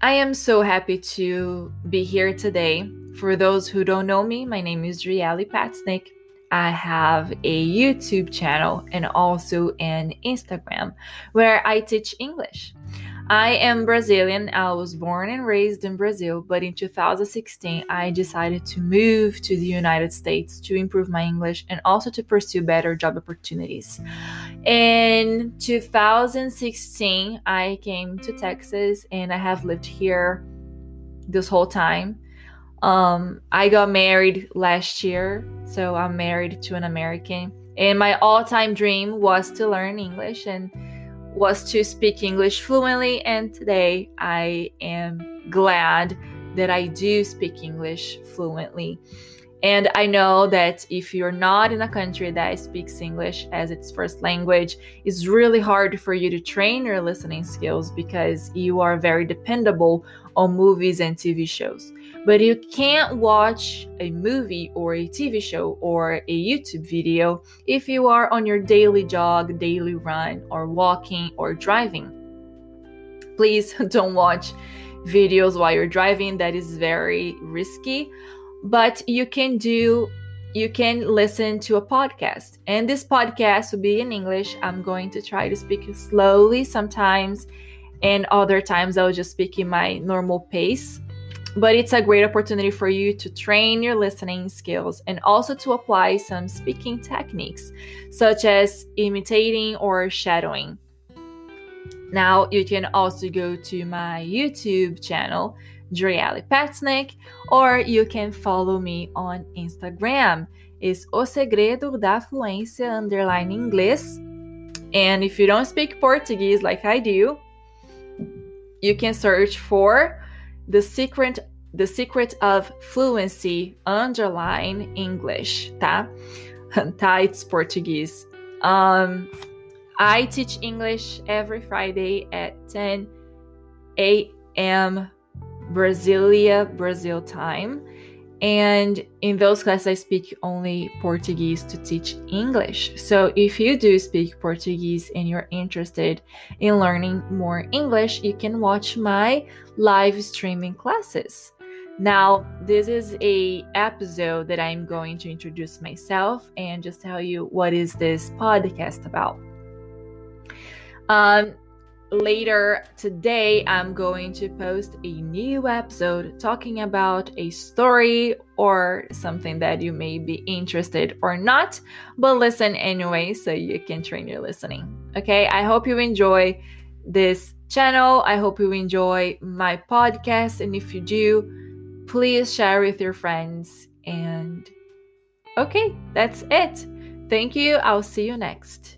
I am so happy to be here today. For those who don't know me, my name is Drielle Patsnick. I have a YouTube channel and also an Instagram where I teach English. I am Brazilian. I was born and raised in Brazil, but in 2016, I decided to move to the United States to improve my English and also to pursue better job opportunities. In 2016, I came to Texas and I have lived here this whole time. Um, I got married last year, so I'm married to an American. And my all time dream was to learn English and was to speak English fluently, and today I am glad that I do speak English fluently. And I know that if you're not in a country that speaks English as its first language, it's really hard for you to train your listening skills because you are very dependable on movies and TV shows. But you can't watch a movie or a TV show or a YouTube video if you are on your daily jog, daily run, or walking or driving. Please don't watch videos while you're driving, that is very risky. But you can do you can listen to a podcast. And this podcast will be in English. I'm going to try to speak slowly sometimes, and other times I'll just speak in my normal pace but it's a great opportunity for you to train your listening skills and also to apply some speaking techniques, such as imitating or shadowing. Now, you can also go to my YouTube channel, Drielle Patsnick, or you can follow me on Instagram. It's O Segredo da Fluência underline inglês. And if you don't speak Portuguese like I do, you can search for the secret the secret of fluency underline English, tá? tá, it's Portuguese. Um, I teach English every Friday at 10 a.m. Brasilia, Brazil time. And in those classes, I speak only Portuguese to teach English. So if you do speak Portuguese and you're interested in learning more English, you can watch my live streaming classes. Now, this is a episode that I'm going to introduce myself and just tell you what is this podcast about. Um, later today, I'm going to post a new episode talking about a story or something that you may be interested or not, but listen anyway so you can train your listening. Okay, I hope you enjoy this channel. I hope you enjoy my podcast, and if you do, please share with your friends. And okay, that's it. Thank you. I'll see you next.